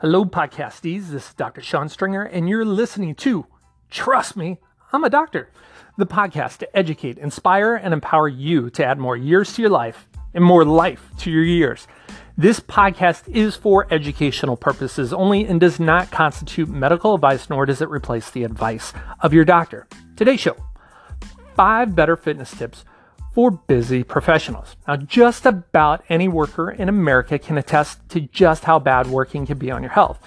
Hello, podcasties. This is Dr. Sean Stringer, and you're listening to Trust Me, I'm a Doctor, the podcast to educate, inspire, and empower you to add more years to your life and more life to your years. This podcast is for educational purposes only and does not constitute medical advice, nor does it replace the advice of your doctor. Today's show five better fitness tips for busy professionals. Now, just about any worker in America can attest to just how bad working can be on your health.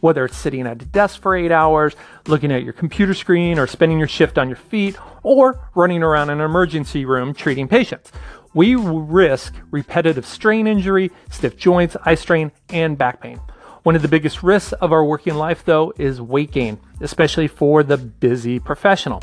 Whether it's sitting at a desk for eight hours, looking at your computer screen, or spending your shift on your feet, or running around in an emergency room treating patients, we risk repetitive strain injury, stiff joints, eye strain, and back pain. One of the biggest risks of our working life, though, is weight gain, especially for the busy professional.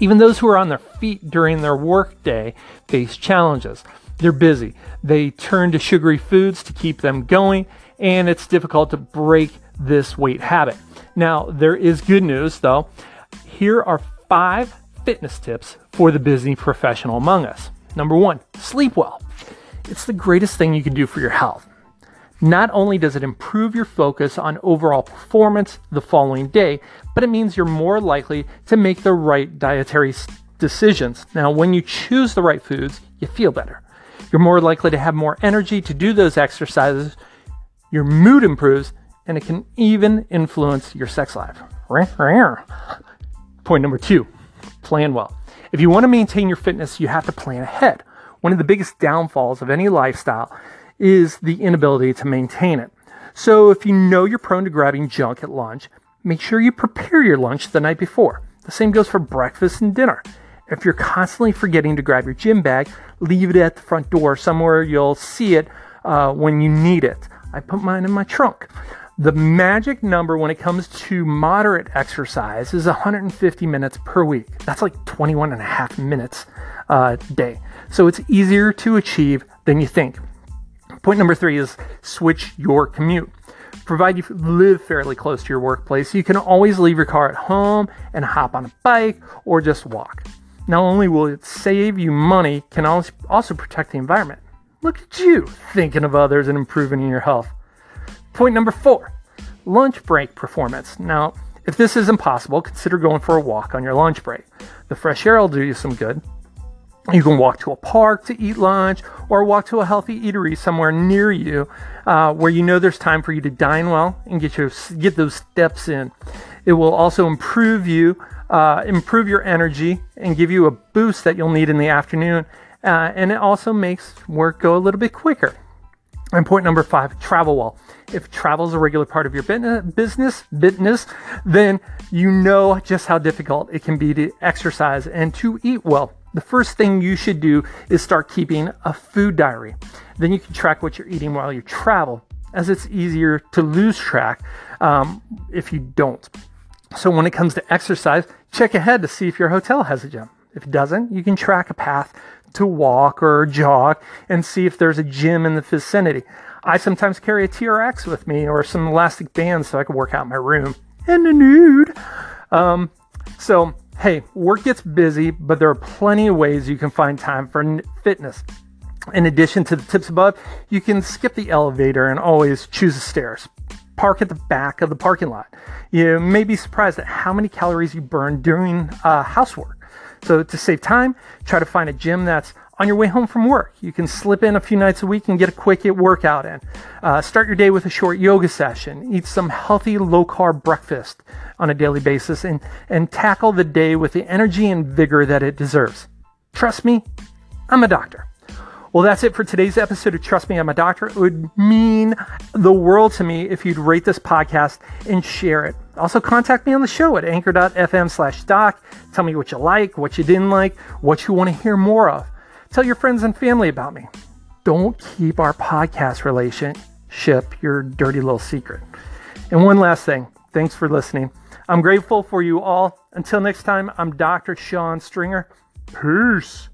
Even those who are on their feet during their workday face challenges. They're busy. They turn to sugary foods to keep them going, and it's difficult to break this weight habit. Now, there is good news though. Here are five fitness tips for the busy professional among us. Number one, sleep well. It's the greatest thing you can do for your health. Not only does it improve your focus on overall performance the following day, but it means you're more likely to make the right dietary decisions. Now, when you choose the right foods, you feel better. You're more likely to have more energy to do those exercises. Your mood improves, and it can even influence your sex life. Point number two plan well. If you want to maintain your fitness, you have to plan ahead. One of the biggest downfalls of any lifestyle is the inability to maintain it. So if you know you're prone to grabbing junk at lunch, make sure you prepare your lunch the night before. The same goes for breakfast and dinner. If you're constantly forgetting to grab your gym bag, leave it at the front door somewhere you'll see it uh, when you need it. I put mine in my trunk. The magic number when it comes to moderate exercise is 150 minutes per week. That's like 21 and a half minutes a uh, day. So it's easier to achieve than you think. Point number three is switch your commute. Provide you live fairly close to your workplace, you can always leave your car at home and hop on a bike or just walk. Not only will it save you money, can also protect the environment. Look at you thinking of others and improving your health. Point number four lunch break performance. Now, if this is impossible, consider going for a walk on your lunch break. The fresh air will do you some good, you can walk to a park to eat lunch or walk to a healthy eatery somewhere near you uh, where you know there's time for you to dine well and get your get those steps in. It will also improve you, uh, improve your energy, and give you a boost that you'll need in the afternoon. Uh, and it also makes work go a little bit quicker. And point number five, travel well. If travel is a regular part of your business, business, then you know just how difficult it can be to exercise and to eat well the first thing you should do is start keeping a food diary. Then you can track what you're eating while you travel, as it's easier to lose track um, if you don't. So when it comes to exercise, check ahead to see if your hotel has a gym. If it doesn't, you can track a path to walk or jog and see if there's a gym in the vicinity. I sometimes carry a TRX with me or some elastic bands so I can work out in my room in the nude. Um, so hey, work gets busy, but there are plenty of ways you can find time for fitness. In addition to the tips above, you can skip the elevator and always choose the stairs. Park at the back of the parking lot. You may be surprised at how many calories you burn during uh, housework. So, to save time, try to find a gym that's on your way home from work. You can slip in a few nights a week and get a quick workout in. Uh, start your day with a short yoga session. Eat some healthy low carb breakfast on a daily basis and, and tackle the day with the energy and vigor that it deserves. Trust me, I'm a doctor. Well, that's it for today's episode of Trust Me, I'm a Doctor. It would mean the world to me if you'd rate this podcast and share it. Also, contact me on the show at anchor.fm slash doc. Tell me what you like, what you didn't like, what you want to hear more of. Tell your friends and family about me. Don't keep our podcast relationship your dirty little secret. And one last thing thanks for listening. I'm grateful for you all. Until next time, I'm Dr. Sean Stringer. Peace.